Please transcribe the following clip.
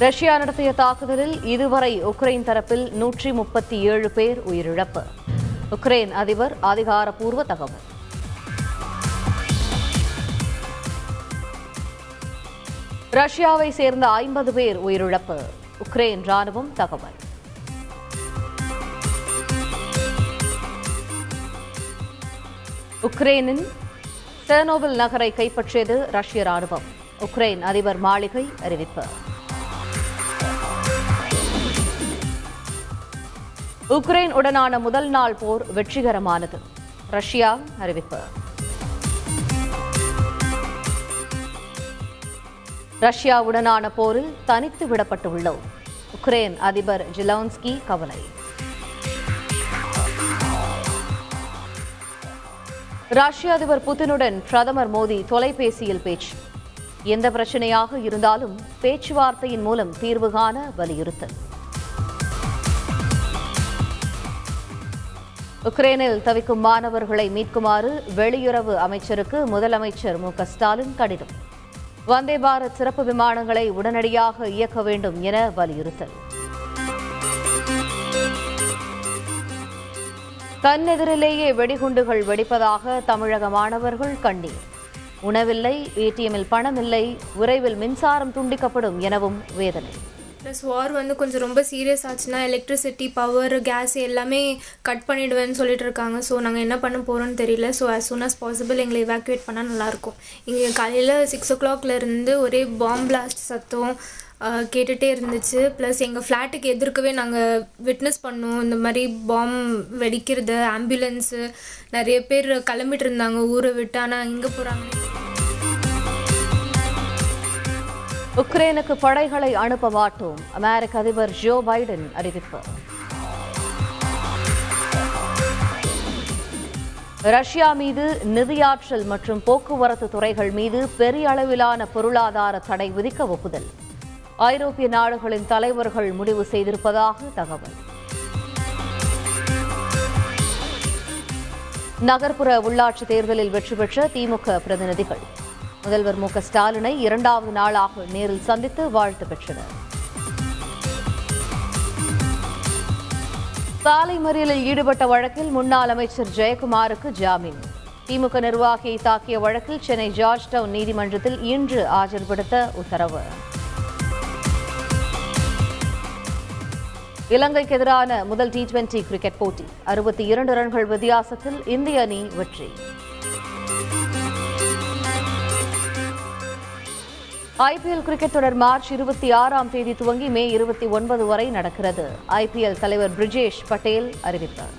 Russia நடத்திய தாக்குதலில் இதுவரை உக்ரைன் தரப்பில் நூற்றி முப்பத்தி ஏழு பேர் உயிரிழப்பு. உக்ரைன் அதிபர் அதிகாரப்பூர்வ தகவல். ரஷ்யாவை சேர்ந்த ஐம்பது பேர் உயிரிழப்பு. உக்ரைன் ராணுவம் தகவல். உக்ரைனின் செர்னோபில் நகரை கைப்பற்றியது ரஷ்ய ராணுவம். உக்ரைன் அதிபர் மாளிகை அறிவிப்பு. உக்ரைன் உடனான முதல் நாள் போர் வெற்றிகரமானது. ரஷ்யா அறிவிப்பு. ரஷ்யாவுடனான போரில் தனித்து விடப்பட்டுள்ளோம். உக்ரைன் அதிபர் ஜிலோன்ஸ்கி கவலை. ரஷ்ய அதிபர் புதினுடன் பிரதமர் மோடி தொலைபேசியில் பேச்சு. எந்த பிரச்சனையாக இருந்தாலும் பேச்சுவார்த்தையின் மூலம் தீர்வு காண வலியுறுத்தல். உக்ரைனில் தவிக்கும் மாணவர்களை மீட்குமாறு வெளியுறவு அமைச்சருக்கு முதலமைச்சர் மு ஸ்டாலின் கடிதம். வந்தே பாரத் சிறப்பு விமானங்களை உடனடியாக இயக்க வேண்டும் என வலியுறுத்தல். கண்ணெதிரிலேயே வெடிகுண்டுகள் வெடிப்பதாக தமிழக மாணவர்கள் கண்ணீர். உணவில்லை ஏடிஎம்மில் பணமில்லை விரைவில் மின்சாரம் துண்டிக்கப்படும் எனவும் வேதனை. ப்ளஸ் வார் வந்து கொஞ்சம் ரொம்ப சீரியஸ் ஆச்சுன்னா எலக்ட்ரிசிட்டி பவர் கேஸ் எல்லாமே கட் பண்ணிடுவேன்னு சொல்லிட்டு இருக்காங்க. ஸோ நாங்கள் என்ன பண்ண போகிறோம்னு தெரியல. So as soon as possible எங்களை எவாக்குவேட் பண்ணால் நல்லாயிருக்கும் இங்கே காலையில் சிக்ஸ் ஓ இருந்து ஒரே பாம் பிளாஸ்ட் சத்தம் கேட்டுகிட்டே இருந்துச்சு. ப்ளஸ் எங்கள் ஃப்ளாட்டுக்கு எதிர்க்கவே நாங்கள் விட்னஸ் பண்ணோம். இந்த மாதிரி பாம் வெடிக்கிறது ஆம்புலன்ஸு நிறைய பேர் கிளம்பிட்டு இருந்தாங்க. ஊரை விட்டு. ஆனால் இங்கே போகிறாங்க உக்ரைனுக்கு படைகளை அனுப்ப மாட்டோம். அமெரிக்க அதிபர் ஜோ பைடன் அறிவிப்பு. ரஷ்யா மீது நிதியாற்றல் மற்றும் போக்குவரத்து துறைகள் மீது பெரிய அளவிலான பொருளாதார தடை விதிக்க ஒப்புதல். ஐரோப்பிய நாடுகளின் தலைவர்கள் முடிவு செய்திருப்பதாக தகவல். நகர்ப்புற உள்ளாட்சி தேர்தலில் வெற்றி பெற்ற திமுக பிரதிநிதிகள். முதல்வர் மு ஸ்டாலினை இரண்டாவது நாளாக நேரில் சந்தித்து வாழ்த்து பெற்றனர். சாலை மறியலில் ஈடுபட்ட வழக்கில் முன்னாள் அமைச்சர் ஜெயக்குமாருக்கு ஜாமீன். திமுக நிர்வாகியை தாக்கிய வழக்கில் சென்னை ஜார்ஜ் டவுன் நீதிமன்றத்தில் இன்று ஆஜர்படுத்த உத்தரவு. இலங்கைக்கு எதிரான முதல் டி டுவெண்டி கிரிக்கெட் போட்டி. அறுபத்தி இரண்டு ரன்கள் வித்தியாசத்தில் இந்திய அணி வெற்றி. ஐபிஎல் கிரிக்கெட் தொடர் மார்ச் இருபத்தி ஆறாம் தேதி துவங்கி மே இருபத்தி ஒன்பது வரை நடக்கிறது. ஐபிஎல் தலைவர் பிரிஜேஷ் பட்டேல் அறிவித்தார்.